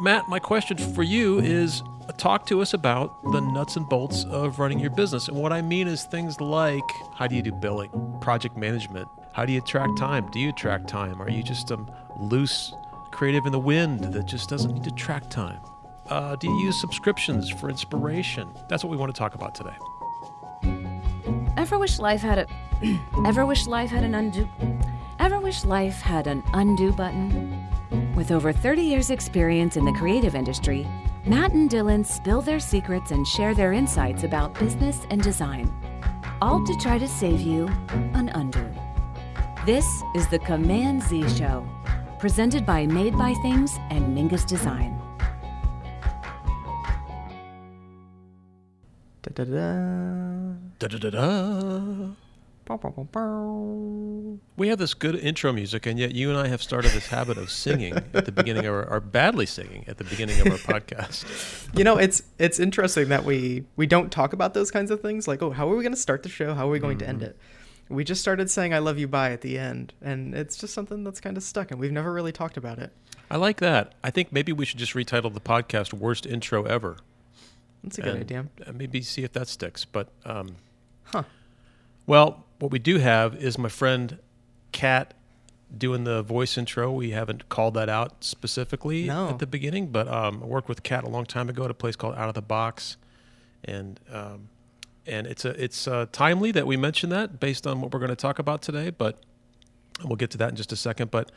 Matt, my question for you is uh, talk to us about the nuts and bolts of running your business. And what I mean is things like how do you do billing, project management? How do you track time? Do you track time? Are you just some loose creative in the wind that just doesn't need to track time? Uh, do you use subscriptions for inspiration? That's what we want to talk about today. Ever wish life had a. Ever wish life had an undo. Ever wish life had an undo button? With over 30 years' experience in the creative industry, Matt and Dylan spill their secrets and share their insights about business and design, all to try to save you an undo. This is the Command Z Show, presented by Made by Things and Menges Design. Da-da-da. Da-da-da-da. Bow, bow, bow, bow. We have this good intro music, and yet you and I have started this habit of singing at the beginning of our, or badly singing at the beginning of our podcast. You know, it's it's interesting that we we don't talk about those kinds of things. Like, oh, how are we going to start the show? How are we going to end it? We just started saying "I love you" bye at the end, and it's just something that's kind of stuck, and we've never really talked about it. I like that. I think maybe we should just retitle the podcast "Worst Intro Ever." That's a good and, idea. uh, maybe see if that sticks. But um, Huh. well, what we do have is my friend Kat doing the voice intro. We haven't called that out specifically No. at the beginning, but um, I worked with Kat a long time ago at a place called Out of the Box, and um, and it's a it's uh, timely that we mention that based on what we're going to talk about today. But we'll get to that in just a second. But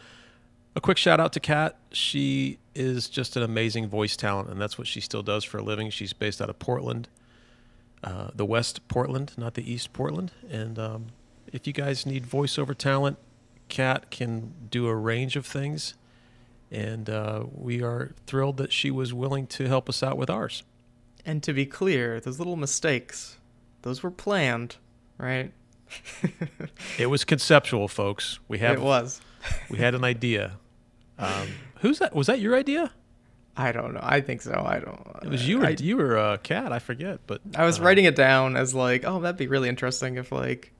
a quick shout out to Kat. She is just an amazing voice talent, and that's what she still does for a living. She's based out of Portland, uh, the West Portland, not the East Portland. And um, if you guys need voiceover talent, Kat can do a range of things. And uh, we are thrilled that she was willing to help us out with ours. And to be clear, those little mistakes, those were planned, right? It was conceptual, folks. We have it was. we had an idea. Um, who's that? Was that your idea? I don't know. I think so. I don't. It was you I, you were a cat. I forget, but I was uh, writing it down as like, oh, that'd be really interesting if like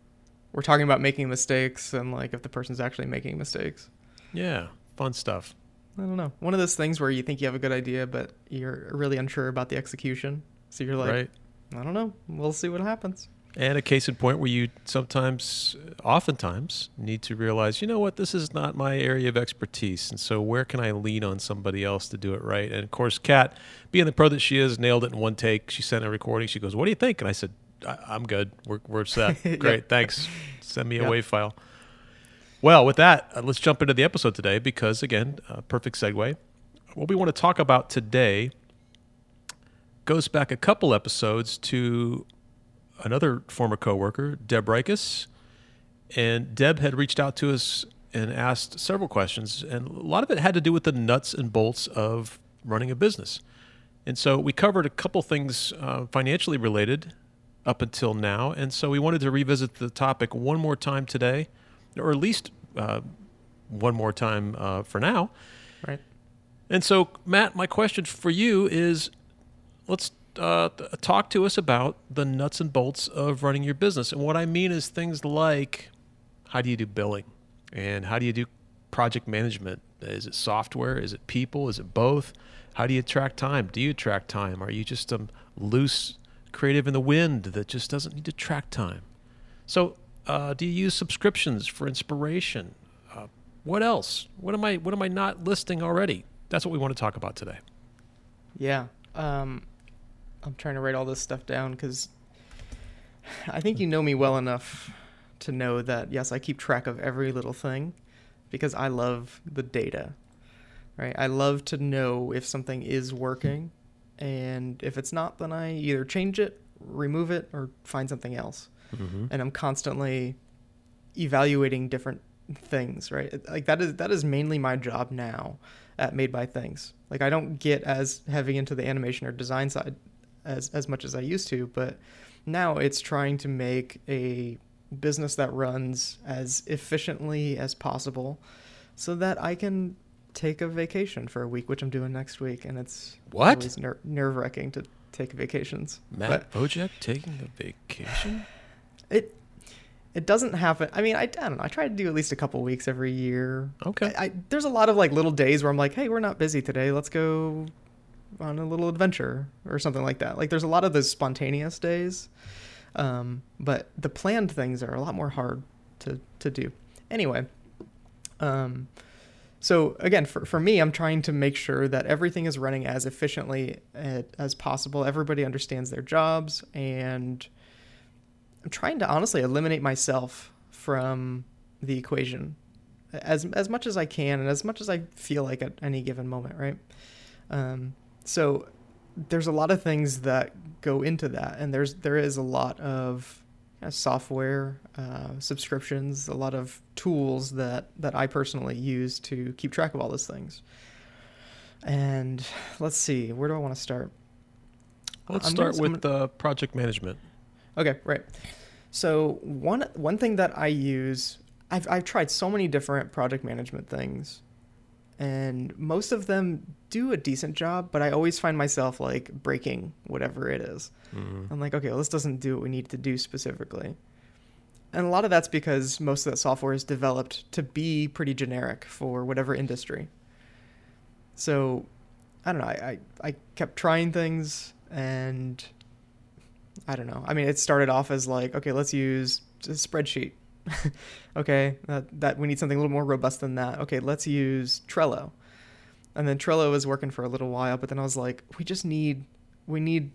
we're talking about making mistakes and like if the person's actually making mistakes. Yeah, fun stuff. I don't know. One of those things where you think you have a good idea, but you're really unsure about the execution. So you're like, right. I don't know. We'll see what happens. And a case in point where you sometimes, oftentimes, need to realize, you know what, this is not my area of expertise. And so where can I lean on somebody else to do it right? And of course, Kat, being the pro that she is, nailed it in one take. She sent a recording. She goes, What do you think? And I said, I- I'm good. We're, we're set. Yep. Great. Thanks. Send me a Yep. WAV file. Well, with that, uh, let's jump into the episode today because, again, uh, perfect segue. What we want to talk about today goes back a couple episodes to another former coworker, Deb Rikus. And Deb had reached out to us and asked several questions, and a lot of it had to do with the nuts and bolts of running a business. And so we covered a couple things uh, financially related up until now, and so we wanted to revisit the topic one more time today, or at least uh, one more time uh, for now. Right. And so, Matt, my question for you is let's uh, talk to us about the nuts and bolts of running your business. And what I mean is things like how do you do billing? And how do you do project management? Is it software? Is it people? Is it both? How do you track time? Do you track time? Are you just some loose creative in the wind that just doesn't need to track time? So, uh, do you use subscriptions for inspiration? Uh, what else? What am I? What am I not listing already? That's what we want to talk about today. Yeah. Um, I'm trying to write all this stuff down because I think you know me well enough to know that yes, I keep track of every little thing because I love the data. Right? I love to know if something is working and if it's not then I either change it, remove it or find something else. Mm-hmm. And I'm constantly evaluating different things, right? Like that is that is mainly my job now at Made by Things. Like I don't get as heavy into the animation or design side as as much as I used to, but now it's trying to make a business that runs as efficiently as possible so that I can take a vacation for a week, which I'm doing next week, and it's What? always ner- nerve wracking to take vacations. Matt Vojacek taking a vacation? It It doesn't happen. I mean, I, I don't know. I try to do at least a couple weeks every year. Okay. I, I, there's a lot of like little days where I'm like, hey, we're not busy today. Let's go on a little adventure or something like that. Like there's a lot of those spontaneous days. Um, but the planned things are a lot more hard to, to do. Anyway, um, so again, for, for me, I'm trying to make sure that everything is running as efficiently as possible. Everybody understands their jobs and I'm trying to honestly eliminate myself from the equation as as much as I can and as much as I feel like at any given moment, right? Um, so there's a lot of things that go into that, and there's there is a lot of kind of software uh, subscriptions, a lot of tools that that I personally use to keep track of all those things. And let's see, where do I want to start? Let's I'm start gonna, with the project management. Okay, right. So one one thing that I use, I've I've tried so many different project management things, and most of them do a decent job, but I always find myself like breaking whatever it is. Mm-hmm. I'm like, okay, well, this doesn't do what we need to do specifically. And a lot of that's because most of that software is developed to be pretty generic for whatever industry. So I don't know. I, I, I kept trying things and I don't know. I mean, it started off as like, okay, let's use a spreadsheet. okay, that, that we need something a little more robust than that. Okay, let's use Trello. And then Trello was working for a little while, but then I was like, we just need we need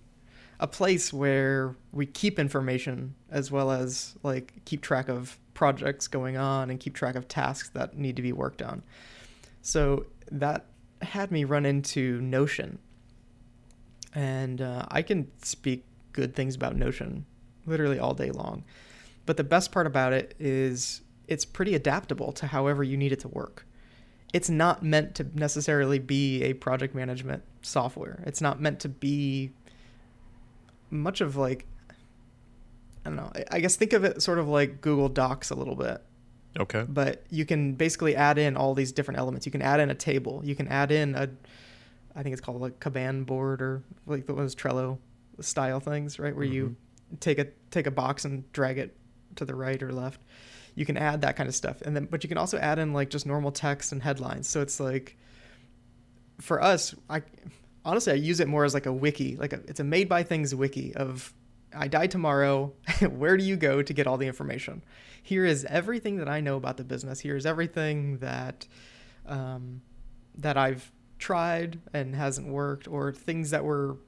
a place where we keep information as well as like keep track of projects going on and keep track of tasks that need to be worked on. So that had me run into Notion. And uh, I can speak good things about Notion literally all day long. But the best part about it is it's pretty adaptable to however you need it to work. It's not meant to necessarily be a project management software. It's not meant to be much of like I don't know. I guess think of it sort of like Google Docs a little bit. Okay. But you can basically add in all these different elements. You can add in a table. You can add in a I think it's called like Kanban board or like those Trello style things, right? Where mm-hmm. you take a take a box and drag it to the right or left. You can add that kind of stuff, and then but you can also add in like just normal text and headlines. So it's like for us, I honestly I use it more as like a wiki, like a, it's a made by things wiki of I die tomorrow. where do you go to get all the information? Here is everything that I know about the business. Here's everything that um, that I've tried and hasn't worked, or things that were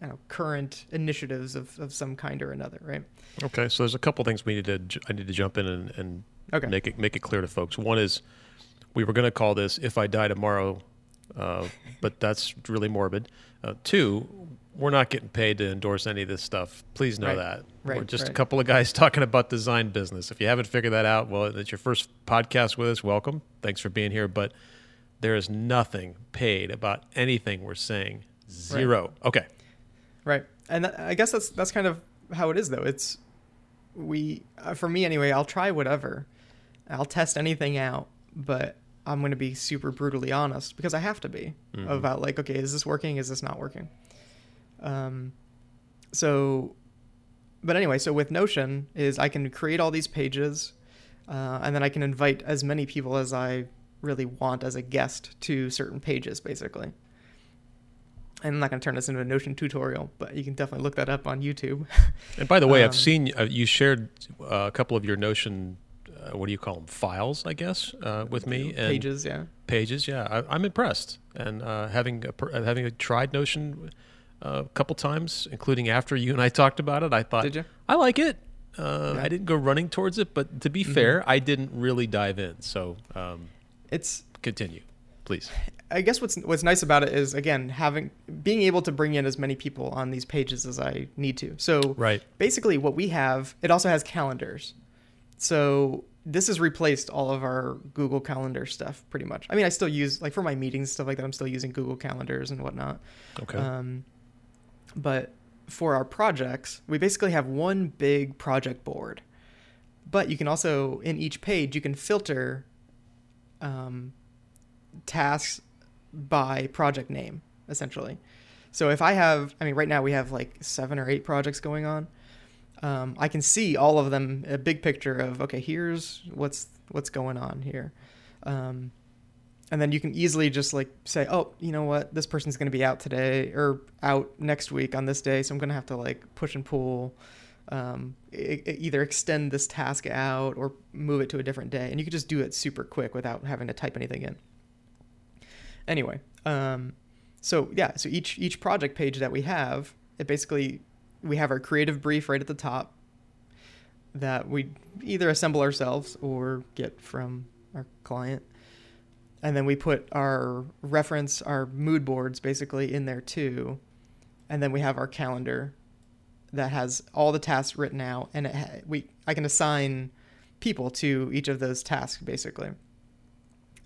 you know, current initiatives of, of some kind or another, right? Okay, so there's a couple things we need to I need to jump in and, and okay. make it make it clear to folks. One is we were going to call this "If I Die Tomorrow," uh, but that's really morbid. Uh, two, we're not getting paid to endorse any of this stuff. Please know right. that. Right. We're just right. a couple of guys talking about design business. If you haven't figured that out, well, it's your first podcast with us. Welcome. Thanks for being here. But there is nothing paid about anything we're saying. Zero. Okay. Right, and that, I guess that's that's kind of how it is though. It's we uh, for me anyway. I'll try whatever. I'll test anything out, but I'm going to be super brutally honest because I have to be mm-hmm. about like, okay, is this working? Is this not working? Um, so, but anyway, so with Notion is I can create all these pages, uh, and then I can invite as many people as I really want as a guest to certain pages, basically. I'm not going to turn this into a Notion tutorial, but you can definitely look that up on YouTube. and by the way, um, I've seen uh, you shared uh, a couple of your Notion, uh, what do you call them, files, I guess, uh, with me. And pages, yeah. Pages, yeah. I, am I'm impressed. And uh, having a, uh, having tried Notion a couple times, including after you and I talked about it, I thought, Did you? I like it. Yeah. I didn't go running towards it, but to be mm-hmm. fair, I didn't really dive in. So um, it's continue please. I guess what's what's nice about it is again having being able to bring in as many people on these pages as I need to. So right. basically what we have, it also has calendars. So this has replaced all of our Google Calendar stuff pretty much. I mean, I still use like for my meetings stuff like that. I'm still using Google Calendars and whatnot. Okay. Um, but for our projects, we basically have one big project board. But you can also in each page you can filter um, tasks by project name, essentially. So if I have, I mean, right now we have like seven or eight projects going on. um, I can see all of them a big picture of okay, here's what's what's going on here. Um, and then you can easily just like say, oh, you know what, this person's going to be out today or out next week on this day, so I'm going to have to like push and pull, um, either extend this task out or move it to a different day, and you can just do it super quick without having to type anything in. Anyway, um, so yeah, so each each project page that we have, it basically we have our creative brief right at the top that we either assemble ourselves or get from our client. And then we put our reference our mood boards basically in there too. And then we have our calendar that has all the tasks written out and it ha- we I can assign people to each of those tasks basically.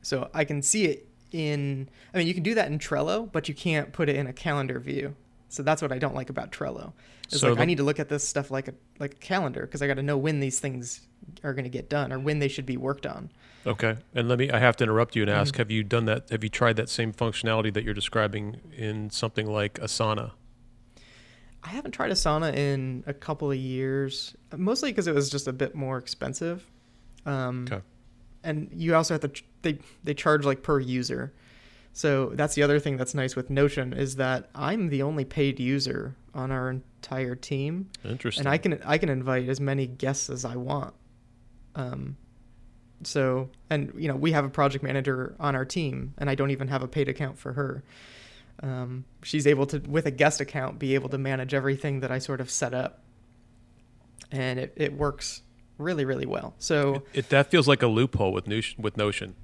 So I can see it in I mean you can do that in Trello but you can't put it in a calendar view so that's what I don't like about Trello it's So like the- I need to look at this stuff like a like a calendar because I got to know when these things are going to get done or when they should be worked on Okay. And let me, I have to interrupt you and ask Mhm. have you done that? Have you tried that same functionality that you're describing in something like Asana? I haven't tried Asana in a couple of years, mostly because it was just a bit more expensive. Um, Okay. And you also have to they they charge like per user, so that's the other thing that's nice with Notion is that I'm the only paid user on our entire team, Interesting. and I can I can invite as many guests as I want. Um, so and you know we have a project manager on our team, and I don't even have a paid account for her. Um, she's able to with a guest account be able to manage everything that I sort of set up, and it, it works really really well. So It, it- that feels like a loophole with Notion. With Notion.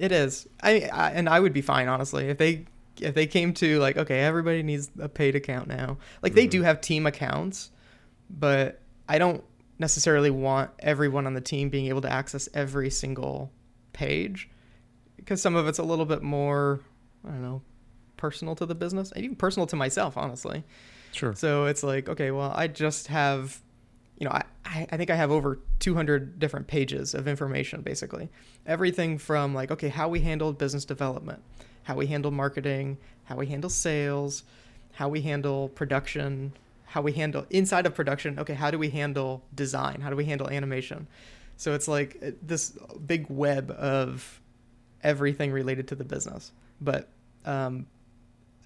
It is. I, I and I would be fine honestly if they if they came to like okay everybody needs a paid account now. Like they Mhm. do have team accounts, but I don't necessarily want everyone on the team being able to access every single page because some of it's a little bit more I don't know personal to the business and even personal to myself honestly. Sure. So it's like, okay, well, I just have, you know, I, I think I have over 200 different pages of information, basically. Everything from like, okay, how we handle business development, how we handle marketing, how we handle sales, how we handle production, how we handle inside of production, okay, how do we handle design? How do we handle animation? So it's like this big web of everything related to the business. But um,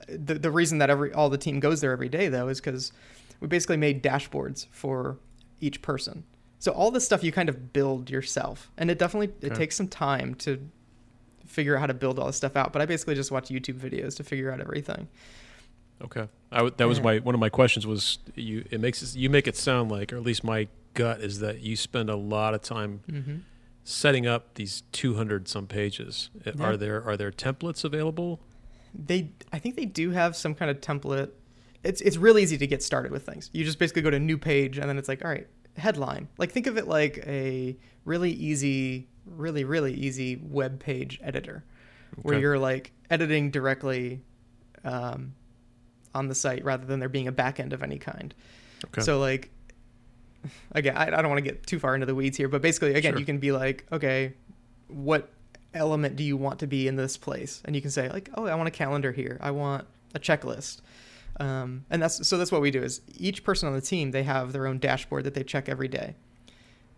the the reason that every all the team goes there every day though is because we basically made dashboards for each person. So all this stuff you kind of build yourself, and it definitely it takes some time to figure out how to build all this stuff out. But I basically just watch YouTube videos to figure out everything. Okay. I w- that was Yeah. my one of my questions was you. It makes it, you make it sound like, or at least my gut is that you spend a lot of time Mm-hmm. setting up these 200 some pages. Yeah. Are there are there templates available? They, I think they do have some kind of template. It's it's real easy to get started with things. You just basically go to a new page, and then it's like, all right, headline. Like think of it like a really easy, really really easy web page editor, where you're like editing directly um, on the site rather than there being a back end of any kind. Okay. So like, again, I, I don't want to get too far into the weeds here, but basically, again, Sure. you can be like, okay, what element do you want to be in this place? And you can say like, oh, I want a calendar here. I want a checklist. Um, and that's so that's what we do is each person on the team they have their own dashboard that they check every day.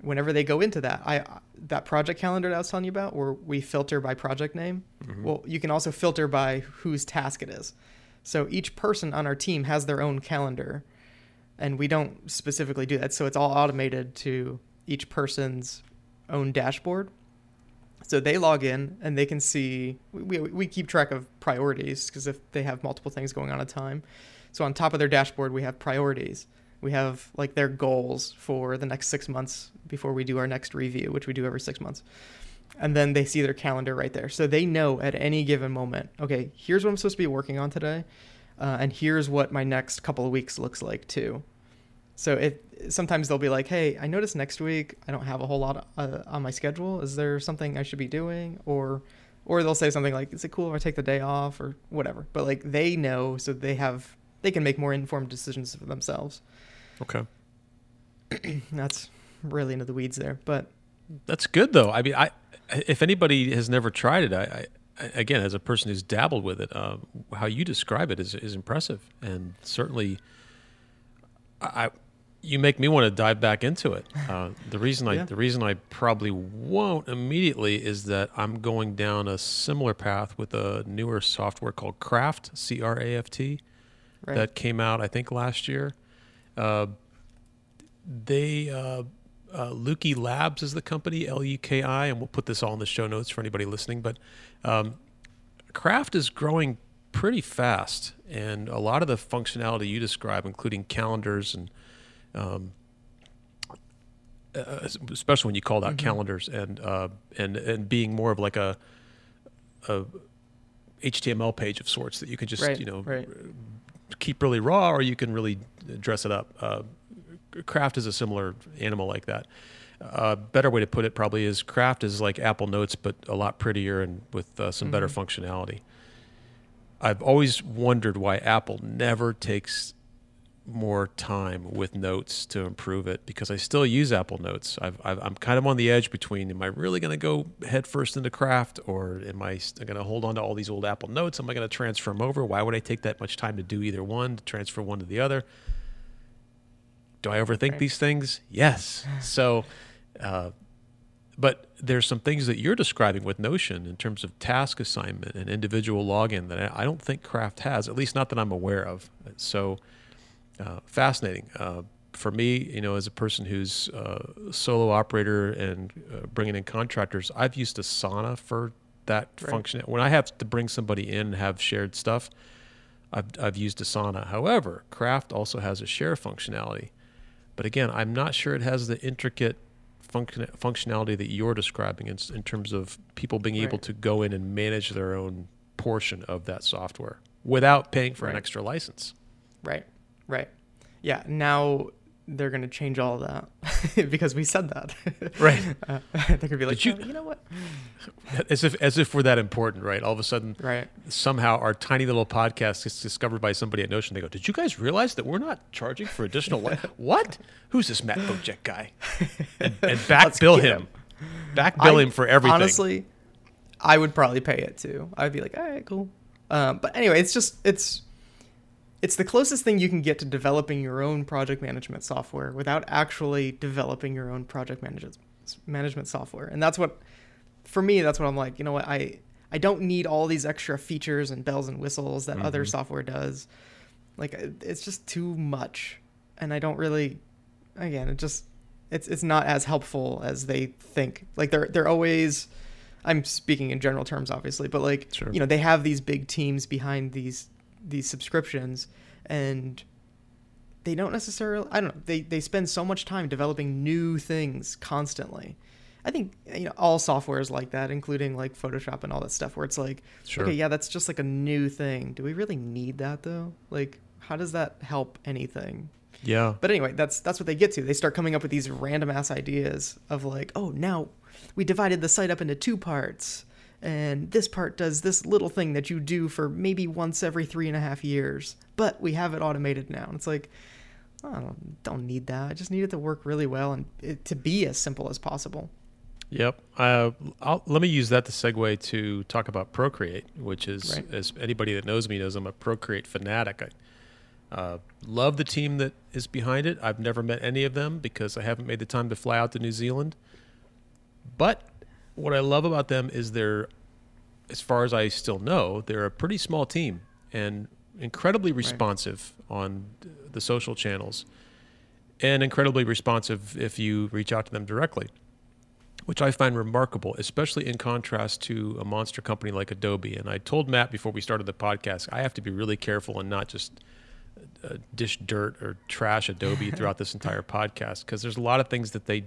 Whenever they go into that, I that project calendar that I was telling you about, where we filter by project name. Mhm. Well, you can also filter by whose task it is. So each person on our team has their own calendar, and we don't specifically do that. So it's all automated to each person's own dashboard. So they log in and they can see. We, we keep track of priorities because if they have multiple things going on at a time. So on top of their dashboard, we have priorities. We have like their goals for the next six months before we do our next review, which we do every six months and then they see their calendar right there. So they know at any given moment, okay, here's what I'm supposed to be working on today, uh, and here's what my next couple of weeks looks like too. So it sometimes they'll be like, hey, I noticed next week I don't have a whole lot uh, on my schedule. Is there something I should be doing? Or or they'll say something like, is it cool if I take the day off or whatever? But like they know, so they have they can make more informed decisions for themselves. Okay. That's really into the weeds there, but That's good though. I mean, I if anybody has never tried it, I, I again as a person who's dabbled with it, uh, how you describe it is is impressive, and certainly, I you make me want to dive back into it. Uh, the reason I Yeah. the reason I probably won't immediately is that I'm going down a similar path with a newer software called Craft C R A F T Right. that came out I think last year. Uh, they uh, uh, Luki Labs is the company L U K I, and we'll put this all in the show notes for anybody listening. But um, Craft is growing pretty fast, and a lot of the functionality you describe, including calendars and um, uh, especially when you called out calendars and uh, and and being more of like a, a HTML page of sorts that you can just Right, you know right. keep really raw, or you can really dress it up. Uh, Craft is a similar animal like that. A better way to put it probably is Craft is like Apple Notes, but a lot prettier and with uh, some better functionality. I've always wondered why Apple never takes more time with Notes to improve it because I still use Apple Notes. I've, I've, I'm kind of on the edge between am I really going to go head first into Craft or am I going to hold on to all these old Apple Notes? Am I going to transfer them over? Why would I take that much time to do either one, to transfer one to the other? Do I overthink Right. these things? Yes. So, uh, but there's some things that you're describing with Notion in terms of task assignment and individual login that I I don't think Craft has, at least not that I'm aware of. So, uh, fascinating. Uh, for me, you know, as a person who's uh, solo operator and uh, bringing in contractors, I've used Asana for that Right. function. When I have to bring somebody in and have shared stuff, I've, I've used Asana. However, Craft also has a share functionality. But again, I'm not sure it has the intricate function, functionality that you're describing in, in terms of people being able to go in and manage their own portion of that software without paying for an extra license. Right. Right. Yeah. Now they're going to change all of that because we said that. Right. Uh, they're going to be like, you- "Oh, you know what? As if as if we're that important, right? All of a sudden, Right. somehow our tiny little podcast gets discovered by somebody at Notion. They go, "Did you guys realize that we're not charging for additional li- what? Who's this Matt Vojacek guy?" And, and back bill him, him. back bill I- him for everything. Honestly, I would probably pay it too. I'd be like, all right, cool. Um, but anyway, it's just it's it's the closest thing you can get to developing your own project management software without actually developing your own project management management software. And that's what for me that's what I'm like, you know what? I I don't need all these extra features and bells and whistles that other Mhm. software does. Like it's just too much. And I don't really again, it just it's it's not as helpful as they think. Like they're they're always I'm speaking in general terms obviously, but like Sure. you know, they have these big teams behind these these subscriptions and they don't necessarily I don't know, they they spend so much time developing new things constantly. I think you know all software is like that, including like Photoshop and all that stuff, where it's like, Sure. okay, yeah, that's just like a new thing. Do we really need that though? Like, how does that help anything? Yeah. But anyway, that's that's what they get to. They start coming up with these random ass ideas of like, oh, now we divided the site up into two parts, and this part does this little thing that you do for maybe once every three and a half years, but we have it automated now. And it's like, I don't, don't need that. I just need it to work really well and it, to be as simple as possible. Yep. Uh, I'll, let me use that to segue to talk about Procreate, which is, Right. as anybody that knows me knows, I'm a Procreate fanatic. I uh, love the team that is behind it. I've never met any of them because I haven't made the time to fly out to New Zealand. But what I love about them is they're, as far as I still know, they're a pretty small team and incredibly responsive on the social channels and incredibly responsive if you reach out to them directly which I find remarkable, especially in contrast to a monster company like Adobe. And I told Matt before we started the podcast, I have to be really careful and not just uh, dish dirt or trash Adobe throughout this entire podcast because there's a lot of things that they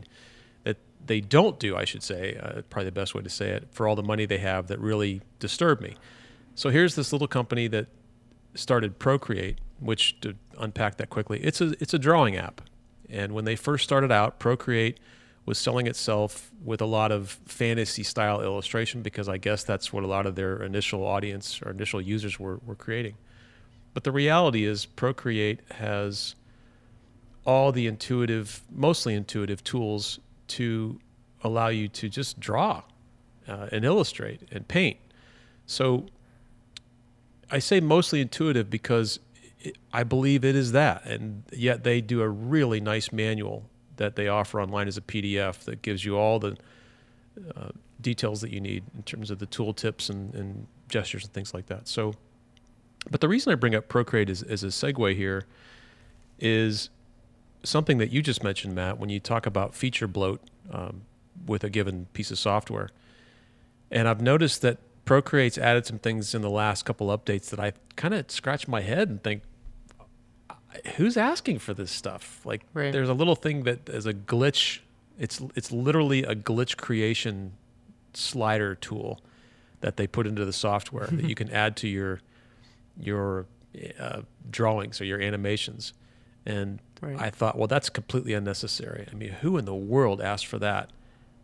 they don't do. I should say, uh, probably the best way to say it, for all the money they have that really disturb me. So here's this little company that started Procreate, which to unpack that quickly, it's a it's a drawing app. And when they first started out, Procreate was selling itself with a lot of fantasy style illustration because I guess that's what a lot of their initial audience or initial users were, were creating. But the reality is, Procreate has all the intuitive, mostly intuitive tools to allow you to just draw uh, and illustrate and paint. So I say mostly intuitive because it, I believe it is that, and yet they do a really nice manual that they offer online as a PDF that gives you all the uh, details that you need in terms of the tool tips and, and gestures and things like that. So, but the reason I bring up Procreate as, as a segue here is something that you just mentioned, Matt, when you talk about feature bloat um, with a given piece of software. And I've noticed that Procreate's added some things in the last couple updates that I kind of scratch my head and think, who's asking for this stuff? Like, Right. there's a little thing that is a glitch. It's it's literally a glitch creation slider tool that they put into the software that you can add to your your uh, drawings or your animations. And Right. I thought, well, that's completely unnecessary. I mean, who in the world asked for that?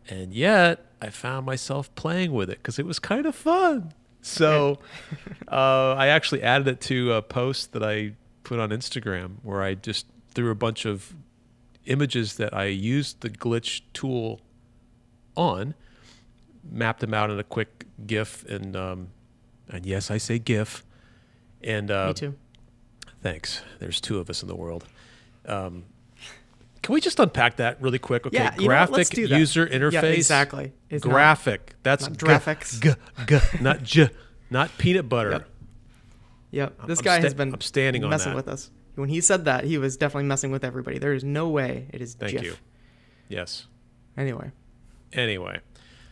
And yet, I found myself playing with it because it was kind of fun. So, uh, I actually added it to a post that I put on Instagram where I just threw a bunch of images that I used the glitch tool on, mapped them out in a quick GIF, and um, and yes, I say GIF. And uh, Me too. Thanks. There's two of us in the world. Um, can we just unpack that really quick? Okay, Yeah, you know graphic do that. user interface. Yeah, exactly. It's not- graphic. That's not graphics. G, g, not j, not peanut butter. Yep. Yep. This I'm guy has been I'm standing on messing that. with us. When he said that, he was definitely messing with everybody. There is no way it is Thank GIF. you. Yes. Anyway, Anyway,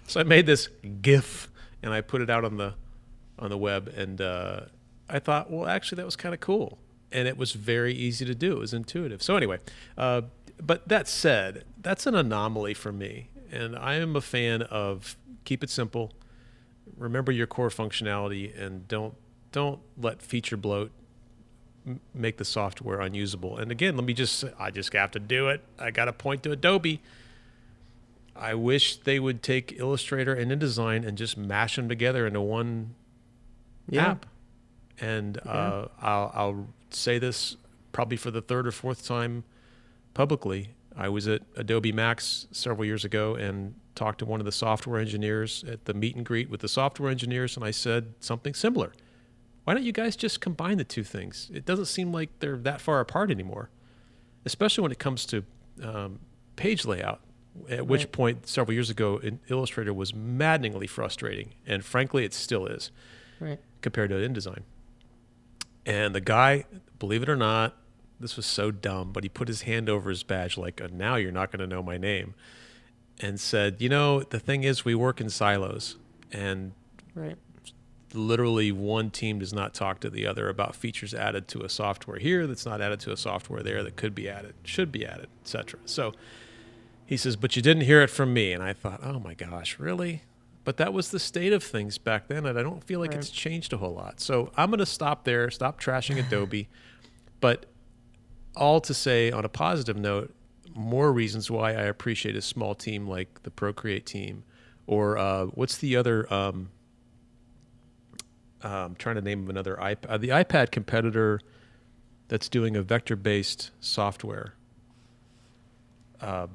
so I made this GIF and I put it out on the on the web, and uh, I thought, well, actually, that was kind of cool, and it was very easy to do. It was intuitive. So anyway, uh, but that said, that's an anomaly for me, and I am a fan of keep it simple. Remember your core functionality, and don't don't let feature bloat m- make the software unusable. And again, let me just I just have to do it. I got to point to Adobe. I wish they would take Illustrator and InDesign and just mash them together into one yeah. app. And uh, I'll, I'll say this probably for the third or fourth time publicly. I was at Adobe Max several years ago and talked to one of the software engineers at the meet and greet with the software engineers, and I said something similar. Why don't you guys just combine the two things? It doesn't seem like they're that far apart anymore, especially when it comes to um, page layout. At which point, several years ago, in Illustrator was maddeningly frustrating, and frankly, it still is Right. compared to InDesign. And the guy, believe it or not, this was so dumb, but he put his hand over his badge like, "Uh, now you're not going to know my name, and said, you know, the thing is, we work in silos, and Right. literally one team does not talk to the other about features added to a software here that's not added to a software there that could be added, should be added, etc. So he says, but you didn't hear it from me. And I thought, oh my gosh, really? But that was the state of things back then, and I don't feel like Right. it's changed a whole lot. So I'm going to stop there, stop trashing Adobe. But all to say, on a positive note, more reasons why I appreciate a small team like the Procreate team, or uh, what's the other? Um, uh, I'm trying to name another iPad. Uh, the iPad competitor that's doing a vector-based software. Um,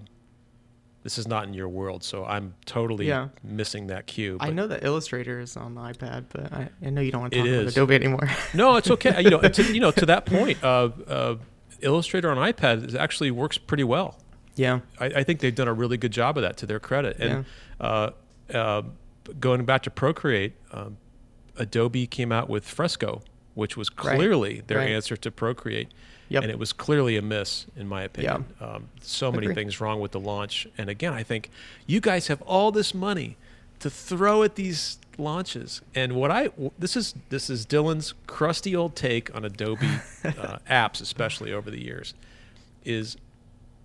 this is not in your world, so I'm totally Yeah. missing that cue. I know that Illustrator is on the iPad, but I, I know you don't want to talk about. Adobe anymore. No, it's okay. you know, to, you know, to that point, uh, uh, Illustrator on iPad is actually works pretty well. yeah. I, I think they've done a really good job of that to their credit. And uh, uh, going back to Procreate, um, Adobe came out with Fresco, which was Right. clearly their Right. answer to Procreate. Yep. And it was clearly a miss, in my opinion. Um, so many Agree. things wrong with the launch. And again, I think you guys have all this money to throw at these launches. And what I this is this is Dylan's crusty old take on Adobe uh, apps, especially over the years, is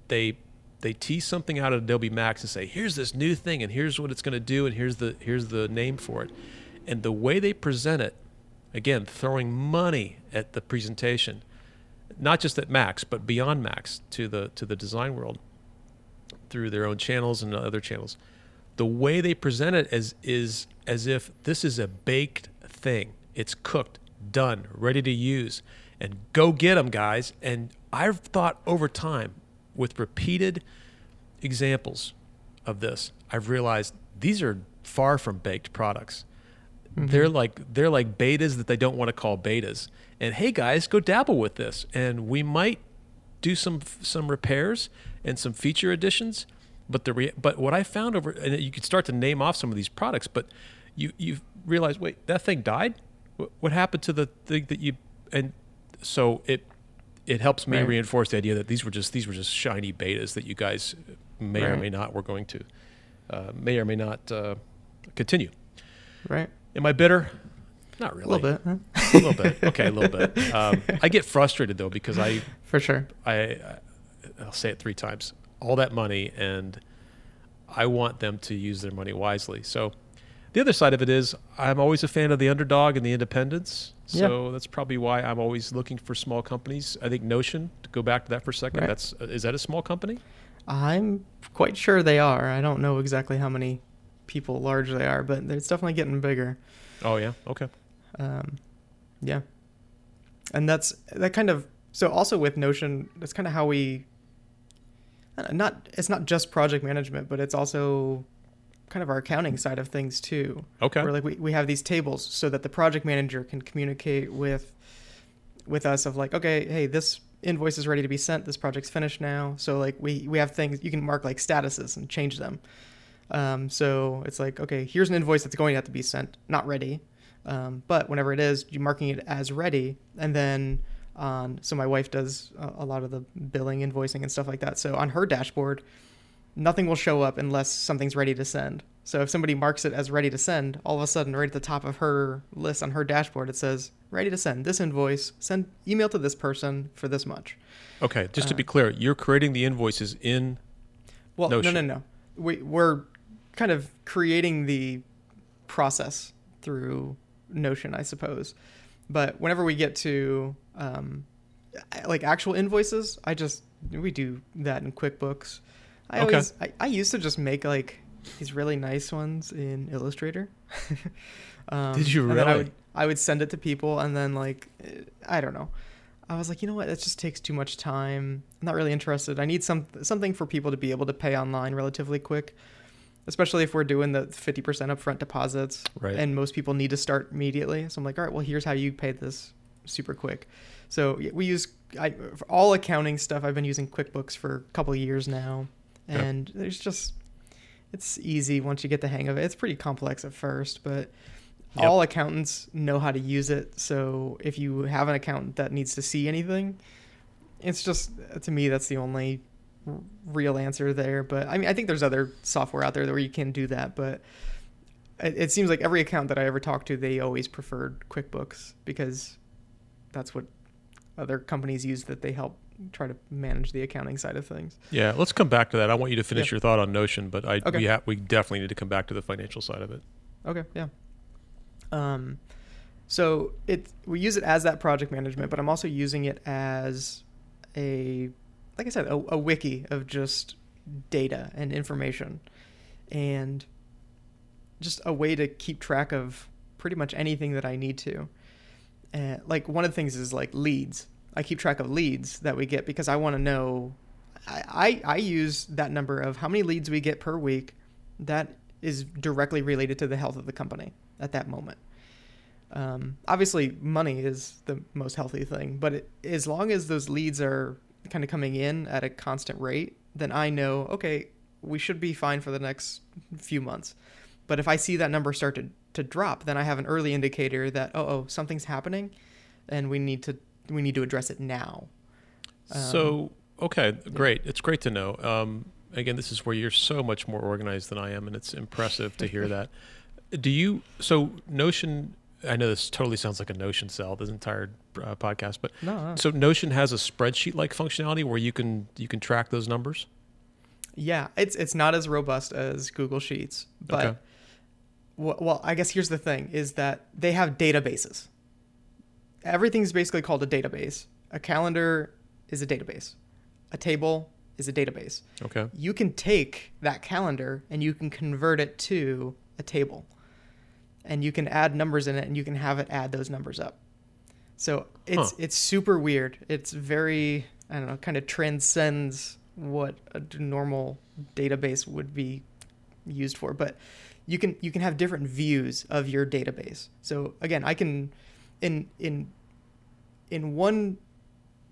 they they tease something out of Adobe Max and say, "Here's this new thing, and here's what it's going to do, and here's the here's the name for it," and the way they present it, again, throwing money at the presentation, not just at Max, but beyond Max to the to the design world through their own channels and other channels. The way they present it as is as if this is a baked thing. It's cooked, done, ready to use, and go get them, guys. And I've thought over time, with repeated examples of this, I've realized these are far from baked products. Mm-hmm. they're like they're like betas that they don't want to call betas. And hey guys, go dabble with this, and we might do some some repairs and some feature additions. But the rea- but what I found over and you could start to name off some of these products, but you you realize wait that thing died. What, what happened to the thing that you and so it it helps me Right. reinforce the idea that these were just these were just shiny betas that you guys may or may not were going to uh, may or may not uh, continue. Right. Am I bitter? Not really. A little bit, huh? A little bit. Okay, a little bit. Um, I get frustrated though because I, For sure. I, I'll say it three times. All that money, and I want them to use their money wisely. So, the other side of it is, I'm always a fan of the underdog and the independents. So that's probably why I'm always looking for small companies. I think Notion. To go back to that for a second, Right. that's is that a small company? I'm quite sure they are. I don't know exactly how many people large they are, but it's definitely getting bigger. Oh yeah. Okay. Um, yeah, and that's that kind of so also with Notion. That's kind of how we. Not it's not just project management, but it's also kind of our accounting side of things too. Okay. Where like we, we have these tables so that the project manager can communicate with with us of like, okay, hey, this invoice is ready to be sent. This project's finished now. So like we we have things you can mark like statuses and change them. Um, so it's like, okay, here's an invoice that's going to have to be sent, not ready. Um, but whenever it is, you're marking it as ready, and then on. So my wife does a, lot of the billing, invoicing, and stuff like that. So on her dashboard, nothing will show up unless something's ready to send. So if somebody marks it as ready to send, all of a sudden, right at the top of her list on her dashboard, it says ready to send this invoice. Send email to this person for this much. Okay. Just to Uh, be clear, you're creating the invoices in. Well, Notion. no, no, no. We, we're kind of creating the process through Notion, I suppose. But whenever we get to um, like actual invoices, I just we do that in QuickBooks. I Okay. always I, I used to just make like these really nice ones in Illustrator. um, Did you then I would, I would send it to people, and then like I don't know. I was like, you know what? That just takes too much time. I'm not really interested. I need some something for people to be able to pay online relatively quick, especially if we're doing the 50% upfront deposits, Right. and most people need to start immediately. So I'm like, all right, well, here's how you pay this super quick. So we use I, for all accounting stuff. I've been using QuickBooks for a couple of years now, Yeah. and there's just it's easy once you get the hang of it. It's pretty complex at first, but Yep. all accountants know how to use it. So if you have an accountant that needs to see anything, it's just to me that's the only real answer there. But I mean, I think there's other software out there where you can do that, but it, it seems like every account that I ever talked to, they always preferred QuickBooks because that's what other companies use that they help try to manage the accounting side of things. Yeah. Let's come back to that. I want you to finish Yeah. your thought on Notion, but I Okay. we ha- we definitely need to come back to the financial side of it. Okay, yeah. Um, so it we use it as that project management, but I'm also using it as a, like I said, a, a wiki of just data and information, and just a way to keep track of pretty much anything that I need to. Uh, like one of the things is like leads. I keep track of leads that we get because I want to know. I, I use that number of how many leads we get per week. That is directly related to the health of the company at that moment. Um, obviously, money is the most healthy thing, but it, as long as those leads are kind of coming in at a constant rate, then I know okay, we should be fine for the next few months. But if I see that number start to, to drop, then I have an early indicator that oh oh something's happening, and we need to we need to address it now. Um, so okay, great. It's great to know. Um, again, this is where you're so much more organized than I am, and it's impressive to hear that. Do you? So Notion. I know this totally sounds like a Notion sell this entire uh, podcast, but No, so Notion has a spreadsheet like functionality where you can you can track those numbers. Yeah, it's it's not as robust as Google Sheets, but Okay. well, well, I guess here's the thing: is that they have databases. Everything's basically called a database. A calendar is a database. A table is a database. Okay. You can take that calendar and you can convert it to a table, and you can add numbers in it, and you can have it add those numbers up. So it's Huh. it's super weird. It's very I don't know, kind of transcends what a normal database would be used for. But you can you can have different views of your database. So again, I can in in in one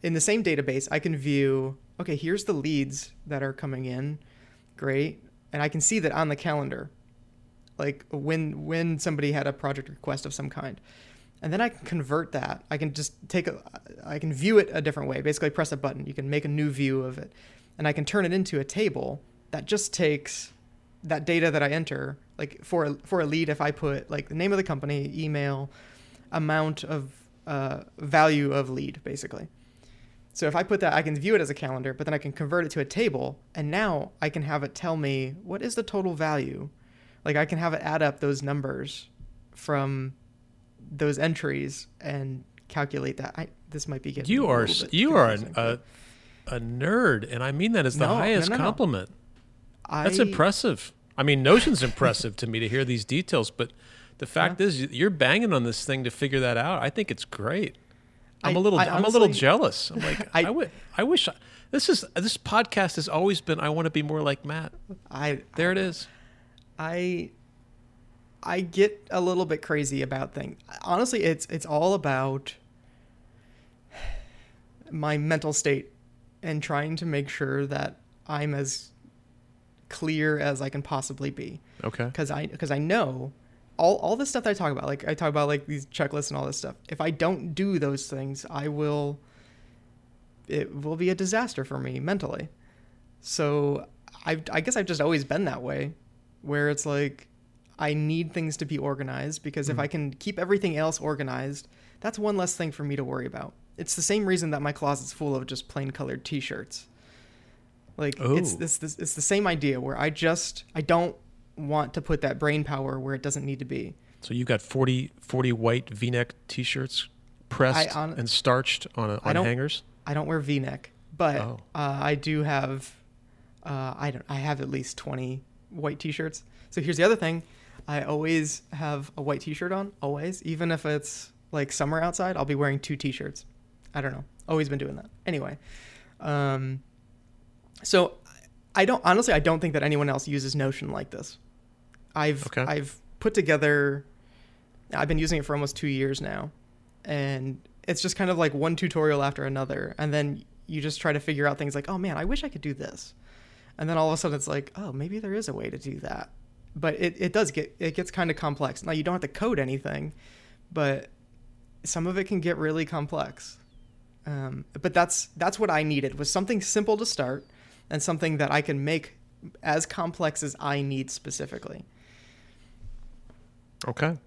in the same database, I can view okay, here's the leads that are coming in. Great. And I can see that on the calendar. Like when when somebody had a project request of some kind. And then I can convert that. I can just take a I can view it a different way. Basically press a button. You can make a new view of it. And I can turn it into a table that just takes that data that I enter, like for a, for a lead, if I put like the name of the company, email, amount of uh, value of lead, basically. So if I put that, I can view it as a calendar, but then I can convert it to a table, and now I can have it tell me what is the total value. Like I can have it add up those numbers from those entries and calculate that. I, this might be getting You are you are an, a a nerd, and I mean that as the No, highest no, no. compliment. That's I- impressive. I mean, Notion's impressive to me to hear these details, but the fact is, you're banging on this thing to figure that out. I think it's great. I'm I- a little, I am a little jealous. I'm like, I, I- would, I wish. I, this is this podcast has always been. I want to be more like Matt. I There it is. I I get a little bit crazy about things. Honestly, it's it's all about my mental state and trying to make sure that I'm as clear as I can possibly be Okay. because I because I know all all the stuff that I talk about like I talk about like these checklists and all this stuff. If I don't do those things, I will it will be a disaster for me mentally. So I I guess I've just always been that way where it's like I need things to be organized because if I can keep everything else organized, that's one less thing for me to worry about. It's the same reason that my closet's full of just plain colored t-shirts. Like it's Oh. this, this it's the same idea where I just I don't want to put that brain power where it doesn't need to be. So you've got 40, 40 white V-neck T-shirts pressed hon- and starched on a, I on don't- hangers. I don't wear V-neck, but Oh. uh, I do have uh, I don't I have at least 20 white t-shirts. So here's the other thing. I always have a white t-shirt on, always, even if it's like summer outside, I'll be wearing two t-shirts. I don't know. Always been doing that. Anyway, um, so I don't honestly I don't think that anyone else uses Notion like this. I've Okay. I've put together I've been using it for almost 2 years now and it's just kind of like one tutorial after another and then you just try to figure out things like, "Oh man, I wish I could do this." And then all of a sudden it's like, "Oh, maybe there is a way to do that." But it, it does get it gets kind of complex. Now you don't have to code anything, but some of it can get really complex. Um, but that's that's what I needed was something simple to start and something that I can make as complex as I need specifically. Okay.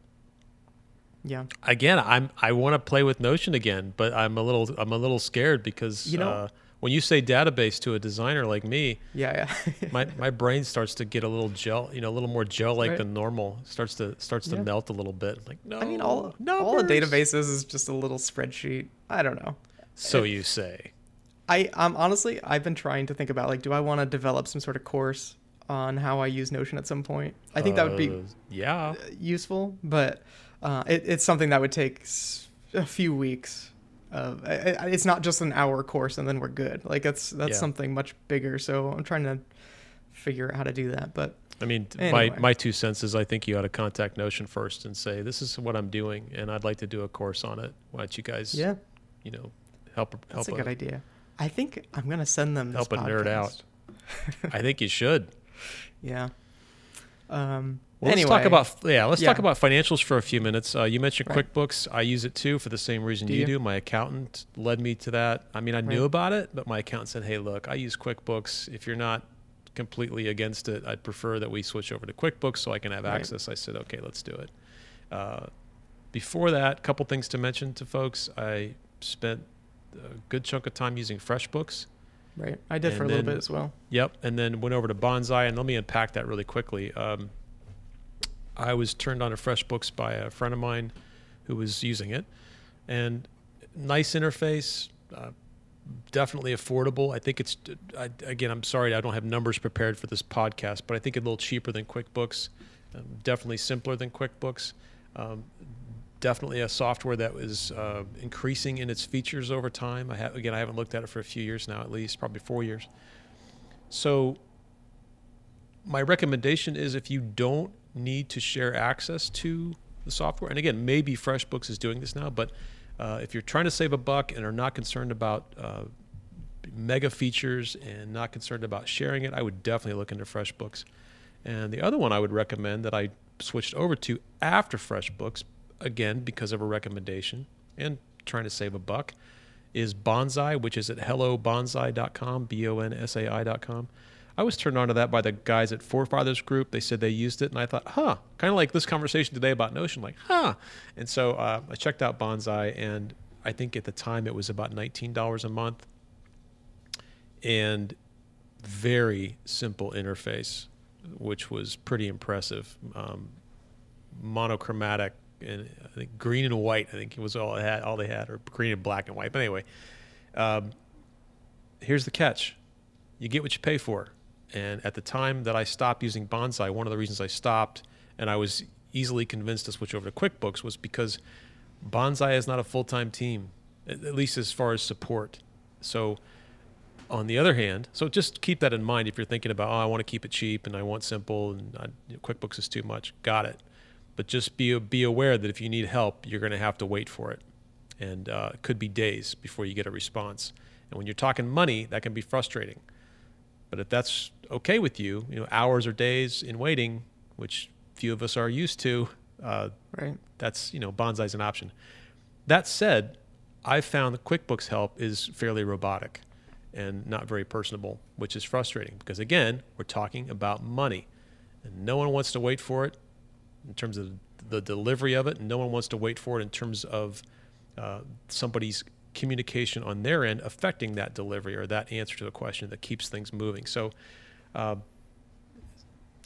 Yeah. Again, I'm I want to play with Notion again, but I'm a little I'm a little scared because You know- uh, when you say database to a designer like me, Yeah, yeah. my, my brain starts to get a little gel, you know, a little more gel like Right. than normal. Starts to starts to Yeah. melt a little bit. Like no, I mean all all a numbers. database is is just a little spreadsheet. I don't know. So you say. I um honestly I've been trying to think about like do I want to develop some sort of course on how I use Notion at some point. I think that would be Uh, yeah. useful, but uh, it, it's something that would take a few weeks. Uh, it's not just an hour course and then we're good. Like that's that's Yeah. something much bigger. So I'm trying to figure out how to do that. But I mean, Anyway. my, my two cents is I think you ought to contact Notion first and say, this is what I'm doing, and I'd like to do a course on it. Why don't you guys, yeah, you know, help that's help a good idea. I think I'm gonna send them this help a nerd out. I think you should. Yeah. Um. Well, anyway, let's talk about yeah. Let's talk about financials for a few minutes. Uh, you mentioned Right. QuickBooks. I use it too for the same reason Do you, you? do. My accountant led me to that. I mean, I knew about it, but my accountant said, "Hey, look, I use QuickBooks. If you're not completely against it, I'd prefer that we switch over to QuickBooks so I can have Right. access." I said, "Okay, let's do it." Uh, before that, a couple things to mention to folks. I spent a good chunk of time using FreshBooks. right. I did for a little bit as well. Yep, and then went over to Bonsai, and let me unpack that really quickly. Um, I was turned on to FreshBooks by a friend of mine who was using it, and nice interface, uh, definitely affordable. I think it's I, again. I'm sorry, I don't have numbers prepared for this podcast, but I think a little cheaper than QuickBooks, um, definitely simpler than QuickBooks. Um, definitely a software that was uh, increasing in its features over time. I again, I haven't looked at it for a few years now, at least probably four years. So, my recommendation is if you don't need to share access to the software. And again, maybe FreshBooks is doing this now, but uh, if you're trying to save a buck and are not concerned about uh, mega features and not concerned about sharing it, I would definitely look into FreshBooks. And the other one I would recommend that I switched over to after FreshBooks, again because of a recommendation and trying to save a buck, is Bonsai, which is at hellobonsai.com, B-O-N-S-A-I.com. I was turned on to that by the guys at Forefathers Group. They said they used it, and I thought, huh, kind of like this conversation today about Notion, like, huh. And so uh, I checked out Bonsai, and I think at the time it was about $19 a month, and very simple interface, which was pretty impressive. Um, monochromatic and I think green and white. I think it was all it had, all they had, or green and black and white. But anyway, um, here's the catch: you get what you pay for. And at the time that I stopped using Bonsai, one of the reasons I stopped, and I was easily convinced to switch over to QuickBooks, was because Bonsai is not a full-time team, at least as far as support. So, on the other hand, so just keep that in mind if you're thinking about, oh, I want to keep it cheap and I want simple and I, you know, QuickBooks is too much. Got it but just be be aware that if you need help, you're going to have to wait for it, and uh, it could be days before you get a response. And when you're talking money, that can be frustrating. But if that's okay with you, you know, hours or days in waiting, which few of us are used to, uh, right? That's you know, Bonsai's an option. That said, I've found that QuickBooks help is fairly robotic and not very personable, which is frustrating because again, we're talking about money, and no one wants to wait for it in terms of the delivery of it. And no one wants to wait for it in terms of uh, somebody's communication on their end affecting that delivery or that answer to a question that keeps things moving. So uh,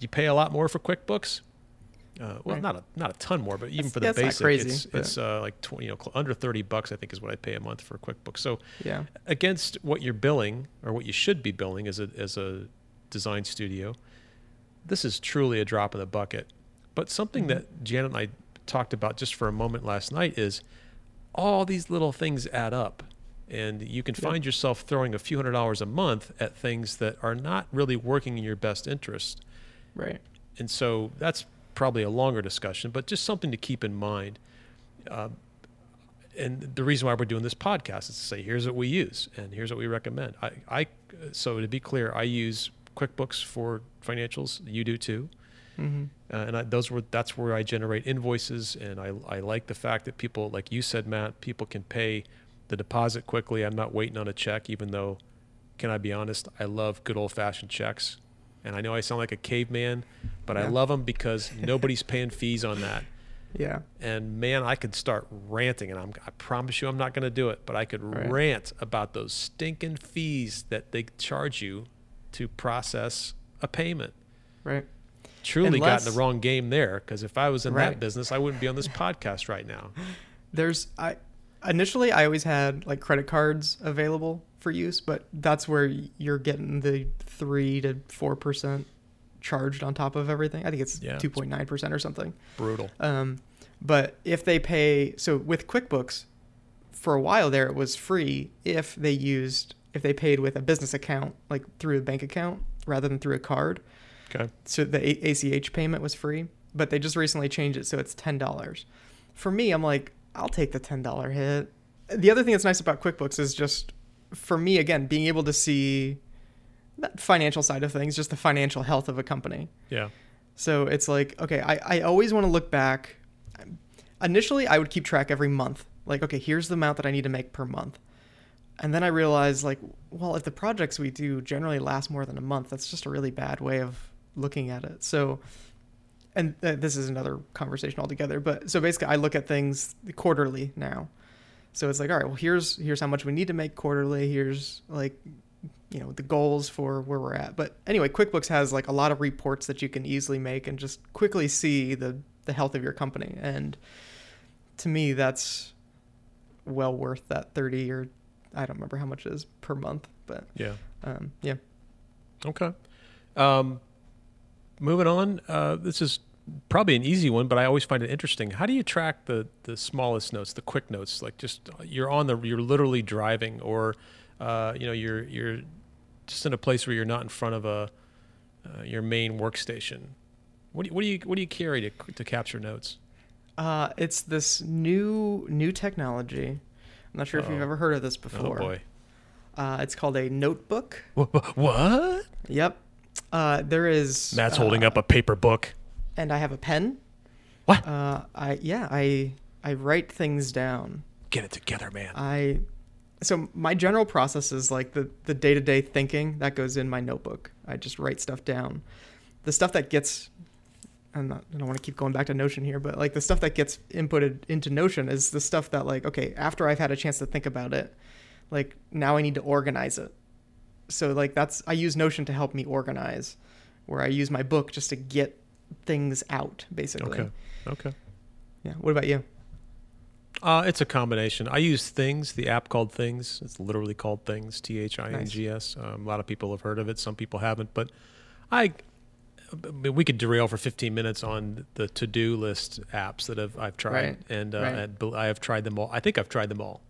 you pay a lot more for QuickBooks. Uh, well, right. not a not a ton more, but even that's, for the basic, it's it's uh, like 20, you know under thirty bucks. I think is what I pay a month for QuickBooks. So yeah, against what you're billing or what you should be billing as a as a design studio, this is truly a drop in the bucket. But something mm-hmm. that Janet and I talked about just for a moment last night is all these little things add up. And you can find yourself throwing a few hundred dollars a month at things that are not really working in your best interest. Right. And so that's probably a longer discussion, but just something to keep in mind. Uh, and the reason why we're doing this podcast is to say, here's what we use and here's what we recommend. I, I so to be clear, I use QuickBooks for financials. You do too. Mm-hmm. Uh, and I, those were that's where I generate invoices, and I I like the fact that people, like you said, Matt, people can pay the deposit quickly. I'm not waiting on a check, even though, can I be honest, I love good old fashioned checks, and I know I sound like a caveman, but yeah. I love them because nobody's paying fees on that. Yeah. And man, I could start ranting, and I'm, I promise you, I'm not going to do it, but I could right. rant about those stinking fees that they charge you to process a payment. Right truly Unless, got in the wrong game there because if I was in right. that business, I wouldn't be on this podcast right now. There's I initially I always had like credit cards available for use, but that's where you're getting the three to four percent charged on top of everything. I think it's two point nine percent or something. Brutal. Um, but if they pay, so with QuickBooks, for a while there it was free if they used if they paid with a business account like through a bank account rather than through a card. Okay. So the ACH payment was free, but they just recently changed it so it's ten dollars. For me, I'm like, I'll take the ten dollar hit. The other thing that's nice about QuickBooks is just for me again being able to see that financial side of things, just the financial health of a company. Yeah. So it's like, okay, I, I always want to look back. Initially, I would keep track every month. Like, okay, here's the amount that I need to make per month. And then I realized, like, well, if the projects we do generally last more than a month, that's just a really bad way of looking at it. So, and uh, this is another conversation altogether. But so basically, I look at things quarterly now. So it's like, all right, well, here's here's how much we need to make quarterly. Here's like, you know, the goals for where we're at. But anyway, QuickBooks has like a lot of reports that you can easily make and just quickly see the the health of your company. And to me, that's well worth that thirty or I don't remember how much it is per month, but yeah, um, yeah. Okay. Um, moving on. Uh, this is probably an easy one, but I always find it interesting. How do you track the the smallest notes, the quick notes? Like just you're on the you're literally driving, or uh, you know you're you're just in a place where you're not in front of a uh, your main workstation. What do you what do you what do you carry to to capture notes? Uh, it's this new new technology. I'm not sure if you've ever heard of this before. Oh boy. Uh, it's called a notebook. What? Yep. Uh, there is. Matt's uh, holding up a paper book. And I have a pen. What? Uh, I yeah I I write things down. Get it together, man. I so my general process is like the the day to day thinking that goes in my notebook. I just write stuff down. The stuff that gets I'm not, I don't want to keep going back to Notion here, but like the stuff that gets inputted into Notion is the stuff that like okay after I've had a chance to think about it, like now I need to organize it. So like that's I use Notion to help me organize, where I use my book just to get things out basically. okay. Okay. Yeah. What about you? Uh, it's a combination. I use Things, the app called Things. It's literally called Things, T H I N G S. Um, a lot of people have heard of it. Some people haven't. But I, I mean, we could derail for 15 minutes on the to-do list apps that have I've tried, Right, and uh, right. and I have tried them all. I think I've tried them all.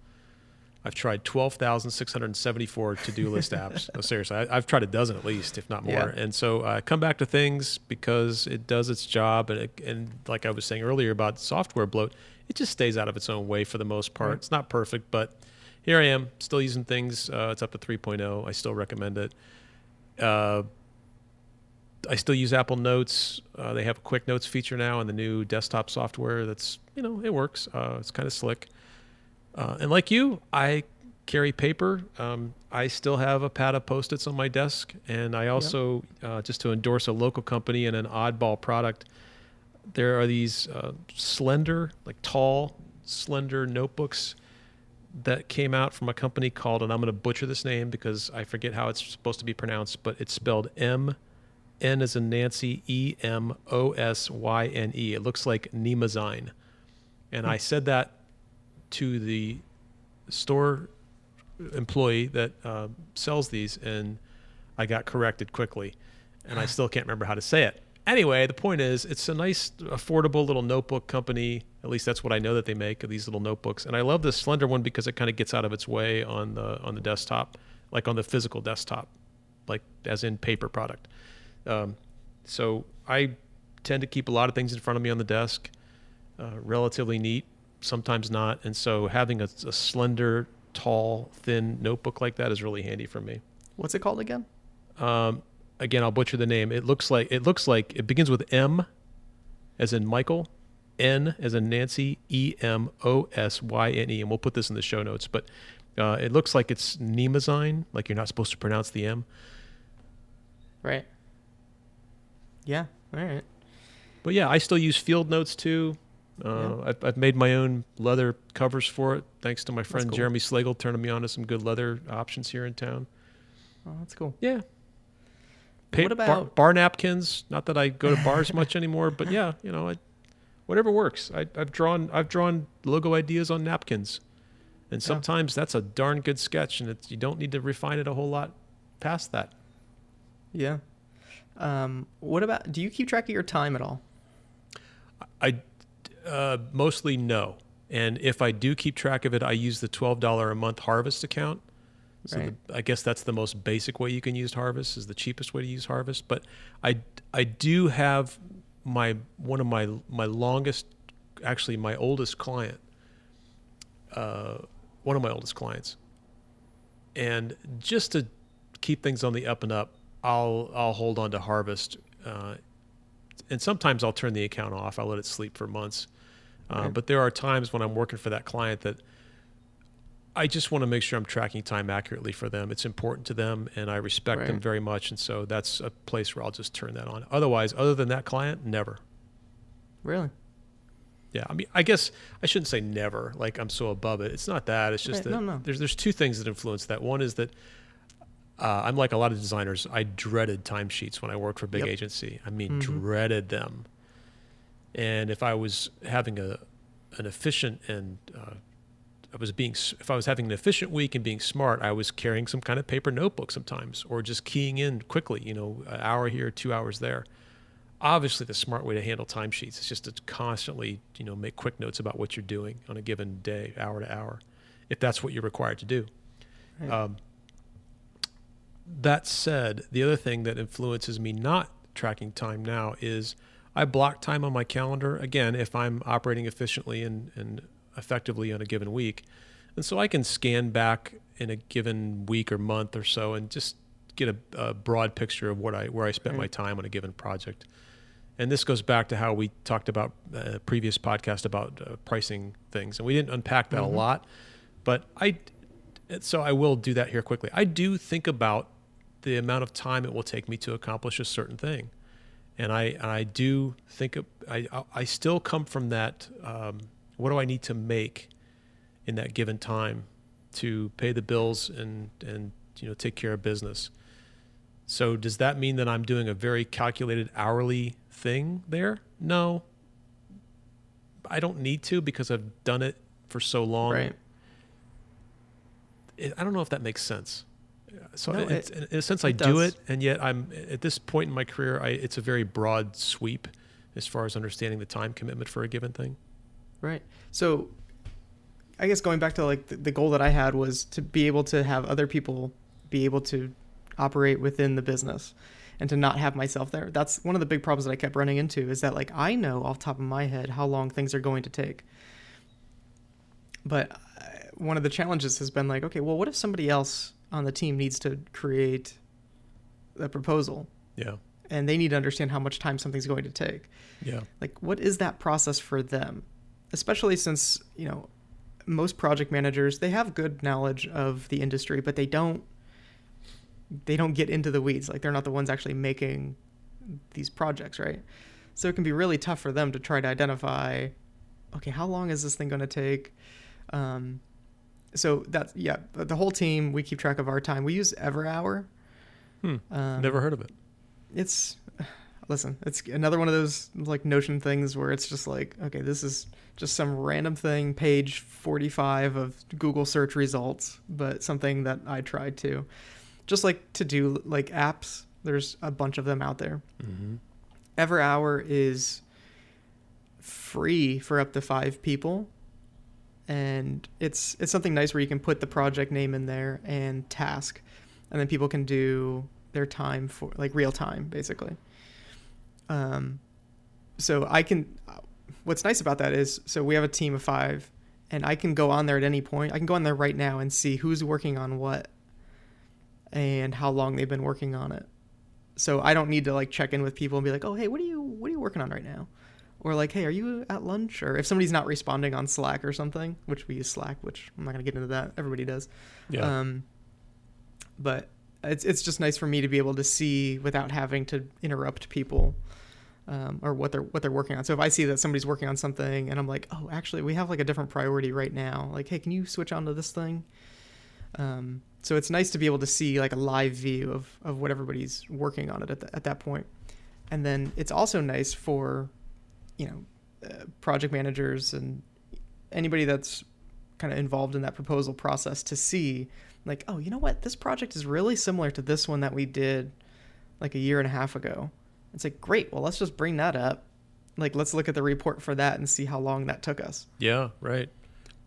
I've tried 12,674 to-do list apps. No, seriously, I, I've tried a dozen at least, if not more. Yeah. And so I come back to things because it does its job, and it, and like I was saying earlier about software bloat, it just stays out of its own way for the most part. Right. It's not perfect, but here I am, still using things. Uh, it's up to 3.0. I still recommend it. Uh, I still use Apple Notes. Uh, they have a quick notes feature now in the new desktop software. That's you know it works. Uh, it's kind of slick. Uh, and like you, I carry paper. Um, I still have a pad of post-its on my desk, and I also uh, just to endorse a local company and an oddball product. There are these uh, slender, like tall, slender notebooks that came out from a company called, and I'm going to butcher this name because I forget how it's supposed to be pronounced, but it's spelled M N as in Nancy, E M O S Y N E. It looks like Nemazine. And I said that to the store employee that uh, sells these, and I got corrected quickly. And I still can't remember how to say it. Anyway, the point is, it's a nice, affordable little notebook company. At least that's what I know that they make of these little notebooks. And I love this slender one because it kind of gets out of its way on the on the desktop, like on the physical desktop, like as in paper product. Um, so I tend to keep a lot of things in front of me on the desk, uh, relatively neat, sometimes not. And so having a, a slender, tall, thin notebook like that is really handy for me. What's it called again? Um, again, I'll butcher the name. It looks like it looks like it begins with M, as in Michael, N as in Nancy, E M O S Y N E, and we'll put this in the show notes. But uh, it looks like it's Nemazine, like you're not supposed to pronounce the M. Right. Yeah. All right. But yeah, I still use Field Notes too. Uh, Yeah. I've, I've made my own leather covers for it, thanks to my friend cool. Jeremy Slagle turning me on to some good leather options here in town. Oh, that's cool. Yeah. What bar, about- bar napkins? Not that I go to bars much anymore, but yeah, you know, I, whatever works. I, I've drawn I've drawn logo ideas on napkins, and sometimes that's a darn good sketch, and it's, you don't need to refine it a whole lot past that. Yeah. Um, what about? Do you keep track of your time at all? I uh, mostly no, and if I do keep track of it, I use the twelve dollar a month Harvest account. So Right. the, I guess that's the most basic way you can use Harvest is the cheapest way to use Harvest. But I I do have my one of my my longest, actually my oldest client, uh, one of my oldest clients, and just to keep things on the up and up, I'll I'll hold on to Harvest, uh, and sometimes I'll turn the account off. I'll let it sleep for months. Uh, Right. But there are times when I'm working for that client that I just want to make sure I'm tracking time accurately for them. It's important to them, and I respect them very much. And so that's a place where I'll just turn that on. Otherwise, other than that client, never. Really? Yeah, I mean, I guess I shouldn't say never. Like I'm so above it. It's not that. It's just Right, that no, no. there's there's two things that influence that. One is that uh, I'm like a lot of designers. I dreaded timesheets when I worked for a big Yep. agency. I mean, Mhm. dreaded them. And if I was having a an efficient and uh, I was being if I was having an efficient week and being smart, I was carrying some kind of paper notebook sometimes, or just keying in quickly. You know, an hour here, two hours there obviously the smart way to handle timesheets is just to constantly you know make quick notes about what you're doing on a given day hour to hour if that's what you're required to do Right. um, that said the other thing that influences me not tracking time now is I block time on my calendar again if I'm operating efficiently and, and effectively on a given week. And so I can scan back in a given week or month or so and just get a, a broad picture of what I where I spent my time on a given project. And this goes back to how we talked about uh, previous podcast about uh, pricing things, and we didn't unpack that Mhm. a lot. But I, so I will do that here quickly. I do think about the amount of time it will take me to accomplish a certain thing, and I and I do think of, I I still come from that. Um, what do I need to make in that given time to pay the bills and and you know take care of business? So does that mean that I'm doing a very calculated hourly thing there? No. I don't need to because I've done it for so long. Right. I don't know if that makes sense. So No, it's, it- in a sense, I it do it, and yet I'm at this point in my career. I, it's a very broad sweep as far as understanding the time commitment for a given thing. Right. So, I guess going back to like the, the goal that I had was to be able to have other people be able to operate within the business and to not have myself there. That's one of the big problems that I kept running into is that like I know off the top of my head how long things are going to take. But uh, one of the challenges has been like, okay, well, what if somebody else on the team needs to create a proposal. Yeah, and they need to understand how much time something's going to take? yeah, like what is that process for them? Especially since you know most project managers they have good knowledge of the industry but they don't they don't get into the weeds. Like they're not the ones actually making these projects right? So it can be really tough for them to try to identify okay how long is this thing going to take? Um, so that's yeah the whole team we keep track of our time we use everhour Hmm. um, never heard of it. it's listen it's another one of those like notion things where it's just like okay this is just some random thing page 45 of google search results but something that i tried to just like to do like apps there's a bunch of them out there Mm-hmm. everhour is free for up to five people and it's it's something nice where you can put the project name in there and task. And then people can do their time for like real time basically. Um so i can what's nice about that is so we have a team of five and i can go on there at any point. I can go on there right now and see who's working on what and how long they've been working on it. So i don't need to like check in with people and be like oh hey what are you what are you working on right now or like hey are you at lunch or if somebody's not responding on slack or something which we use slack which i'm not going to get into that everybody does Yeah, um, but it's it's just nice for me to be able to see without having to interrupt people um, or what they're what they're working on. So if I see that somebody's working on something and I'm like, oh, actually, we have like a different priority right now. Like, hey, can you switch on to this thing? Um, so it's nice to be able to see like a live view of of what everybody's working on it at, the, at that point. And then it's also nice for, you know, uh, project managers and anybody that's kind of involved in that proposal process to see like, oh, you know what? This project is really similar to this one that we did like a year and a half ago. It's like, great. Well, let's just bring that up. Like, let's look at the report for that and see how long that took us. yeah, right.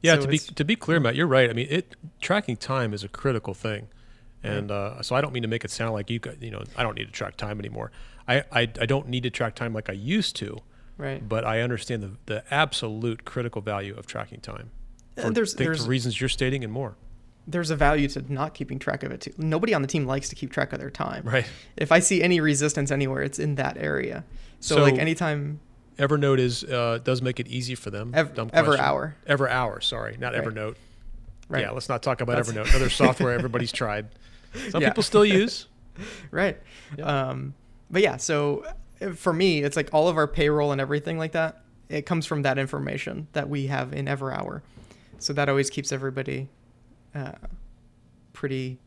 Yeah, So to be to be clear, Matt, you're right. I mean, it tracking time is a critical thing, and uh, so I don't mean to make it sound like you got, you know I don't need to track time anymore. I, I I don't need to track time like I used to, Right. but I understand the the absolute critical value of tracking time. And For, there's think there's reasons you're stating and more. there's a value to not keeping track of it too. Nobody on the team likes to keep track of their time. Right. If I see any resistance anywhere, it's in that area. So, So- like anytime Evernote is uh, does make it easy for them. Ev- Dumb question. Everhour. Everhour, sorry, not Right. Evernote. Right. Yeah, let's not talk about That's- Evernote. Another software everybody's tried. Some Yeah. people still use. right. Yeah. Um, but yeah, so uh, for me, it's like all of our payroll and everything like that. It comes from that information that we have in Everhour. So that always keeps everybody uh, pretty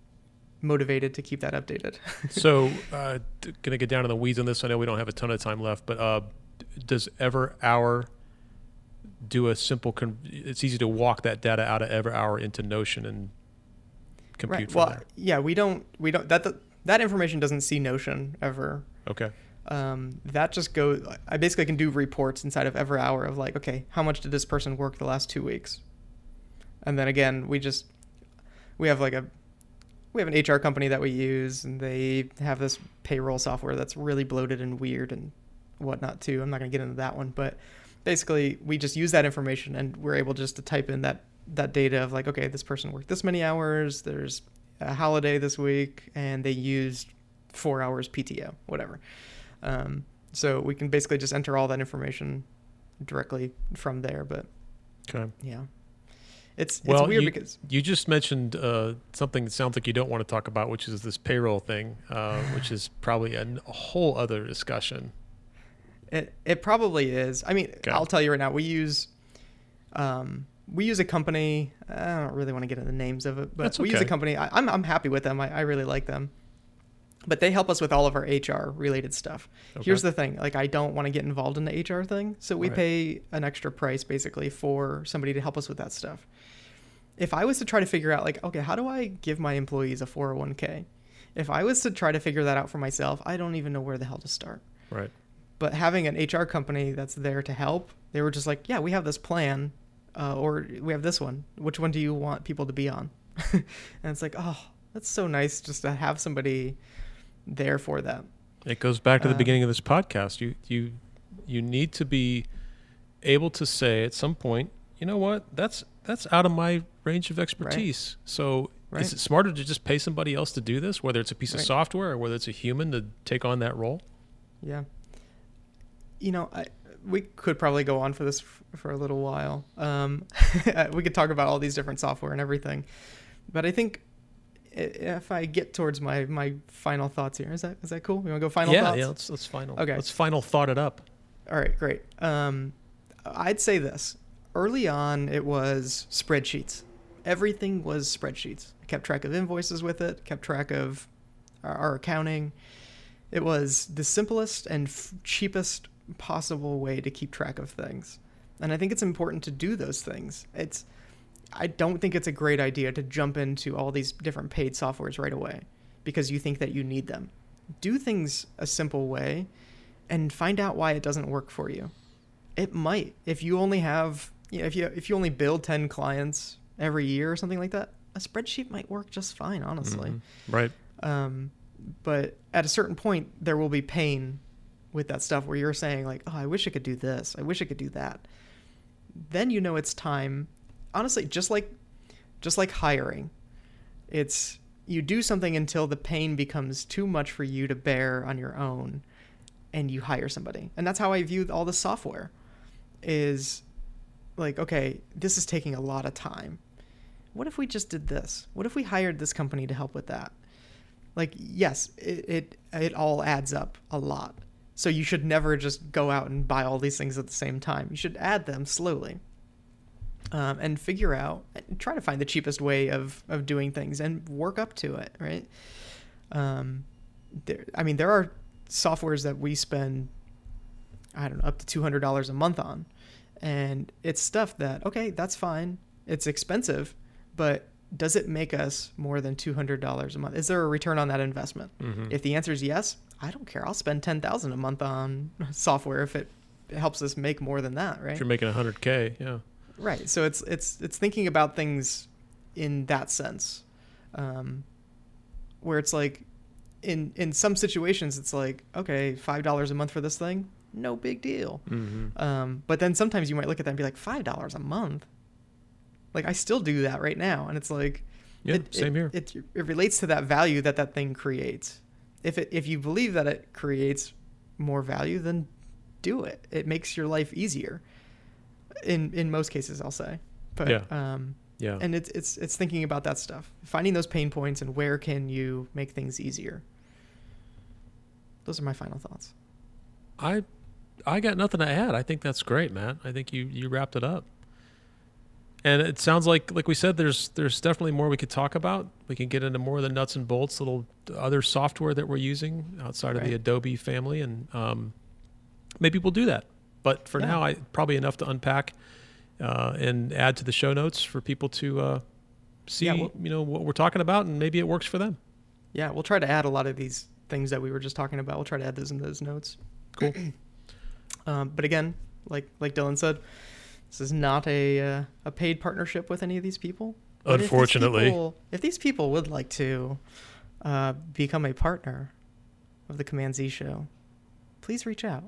motivated to keep that updated. So, uh, gonna get down in the weeds on this. I know we don't have a ton of time left, but uh, does Everhour do a simple? Con- it's easy to walk that data out of Everhour into Notion and compute right. Well, there. yeah, we don't we don't that that information doesn't see Notion ever. Okay. Um, that just goes. I basically can do reports inside of Everhour of like, okay, how much did this person work the last two weeks? And then again, we just we have like a we have an HR company that we use, and they have this payroll software that's really bloated and weird, and whatnot too. I'm not gonna get into that one, but basically we just use that information and we're able just to type in that that data of like, okay, this person worked this many hours. There's a holiday this week, and they used four hours PTO, whatever. Um, so we can basically just enter all that information directly from there. But Okay. yeah, it's it's Well, weird you, because you just mentioned uh, something that sounds like you don't want to talk about, which is this payroll thing, uh, which is probably a, whole other discussion. It it probably is. I mean, Okay. I'll tell you right now. We use, um, we use a company. I don't really want to get into the names of it, but That's we use a company. I, I'm I'm happy with them. I, I really like them. But they help us with all of our HR related stuff. Here's the thing: like, I don't want to get involved in the HR thing, so we Right. pay an extra price basically for somebody to help us with that stuff. If I was to try to figure out, like, okay, how do I give my employees a 401k? If I was to try to figure that out for myself, I don't even know where the hell to start Right. but having an HR company that's there to help, they were just like, yeah, we have this plan, uh, or we have this one. Which one do you want people to be on? and it's like, oh, that's so nice just to have somebody there for that. It goes back to the Uh, beginning of this podcast. You you you need to be able to say at some point, you know what? That's that's out of my range of expertise. So Right. is it smarter to just pay somebody else to do this, whether it's a piece of software or whether it's a human to take on that role? Yeah. You know, I, we could probably go on for this f- for a little while. Um, we could talk about all these different software and everything, but I think if I get towards my my final thoughts here, is that is that cool? You want to go final yeah, thoughts? yeah. Let's let's final. Okay. Let's final thought it up. All right, great. Um, I'd say this. Early on, it was spreadsheets. Everything was spreadsheets. I kept track of invoices with it, kept track of our, our accounting. It was the simplest and f- cheapest possible way to keep track of things. And I think it's important to do those things. It's I don't think it's a great idea to jump into all these different paid softwares right away because you think that you need them. Do things a simple way and find out why it doesn't work for you. It might. If you only have, you know, if you if you only build 10 clients every year or something like that, a spreadsheet might work just fine, honestly. Mhm. Right. Um, but at a certain point, there will be pain with that stuff where you're saying like, "Oh, I wish I could do this. I wish I could do that." Then you know it's time. Honestly, just like just like hiring, it's you do something until the pain becomes too much for you to bear on your own, and you hire somebody. And that's how I view all the software. Is like, okay, this is taking a lot of time. What if we just did this? What if we hired this company to help with that? like yes it, it it all adds up a lot so you should never just go out and buy all these things at the same time you should add them slowly um, and figure out try to find the cheapest way of of doing things and work up to it right? Um there i mean there are softwares that we spend i don't know up to $200 a month on. And it's stuff that okay that's fine. It's expensive but does it make us more than $200 a month? Is there a return on that investment? Mhm. if the answer is yes i don't care. I'll spend 10000 a month on software if it helps us make more than that right? If you're making 100k, yeah. Right so it's it's it's thinking about things in that sense um, where it's like in in some situations it's like okay five dollars a month for this thing no big deal Mm-hmm. um, but then sometimes you might look at that and be like five dollars a month like i still do that right now and it's like Yeah, it, same it- here. It, it relates to that value that that thing creates. If it if you believe that it creates more value, then do it. It makes your life easier. In in most cases, I'll say. But Yeah. um, yeah. and it's it's it's thinking about that stuff, finding those pain points, and where can you make things easier. Those are my final thoughts. I I got nothing to add. I think that's great, Matt. I think you you wrapped it up. And it sounds like like we said there's there's definitely more we could talk about. We can get into more of the nuts and bolts, little other software that we're using outside of the Adobe family and um, maybe we'll do that. But for Yeah. now, I probably enough to unpack uh, and add to the show notes for people to uh, see Yeah, well- you know what we're talking about and maybe it works for them. Yeah, we'll try to add a lot of these things that we were just talking about. We'll try to add those in those notes. Cool. Um, but again, like like Dylan said, this is not a uh, a paid partnership with any of these people. But if these Unfortunately. people- if these people would like to uh, become a partner of the Command Z show, please reach out.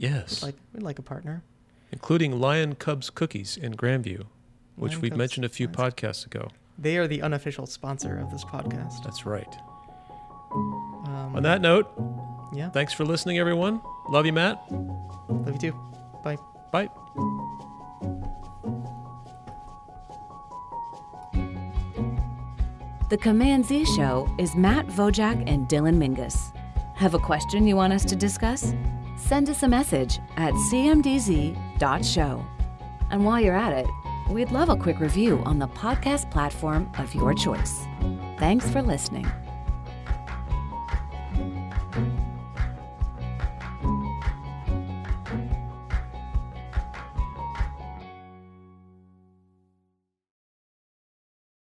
Yes, Like we'd like a partner. including Lion Cubs Cookies in Grandview, which Lion we've Cubs, mentioned a few nice. podcasts ago. They are the unofficial sponsor of this podcast. That's right. Um, On that note, yeah. thanks for listening, everyone. Love you, Matt. Love you too. Bye. Bye. The Command Z Show is Matt Vojacek and Dylan Menges. Have a question you want us to discuss? Send us a message at cmdz.show. And while you're at it, we'd love a quick review on the podcast platform of your choice. Thanks for listening.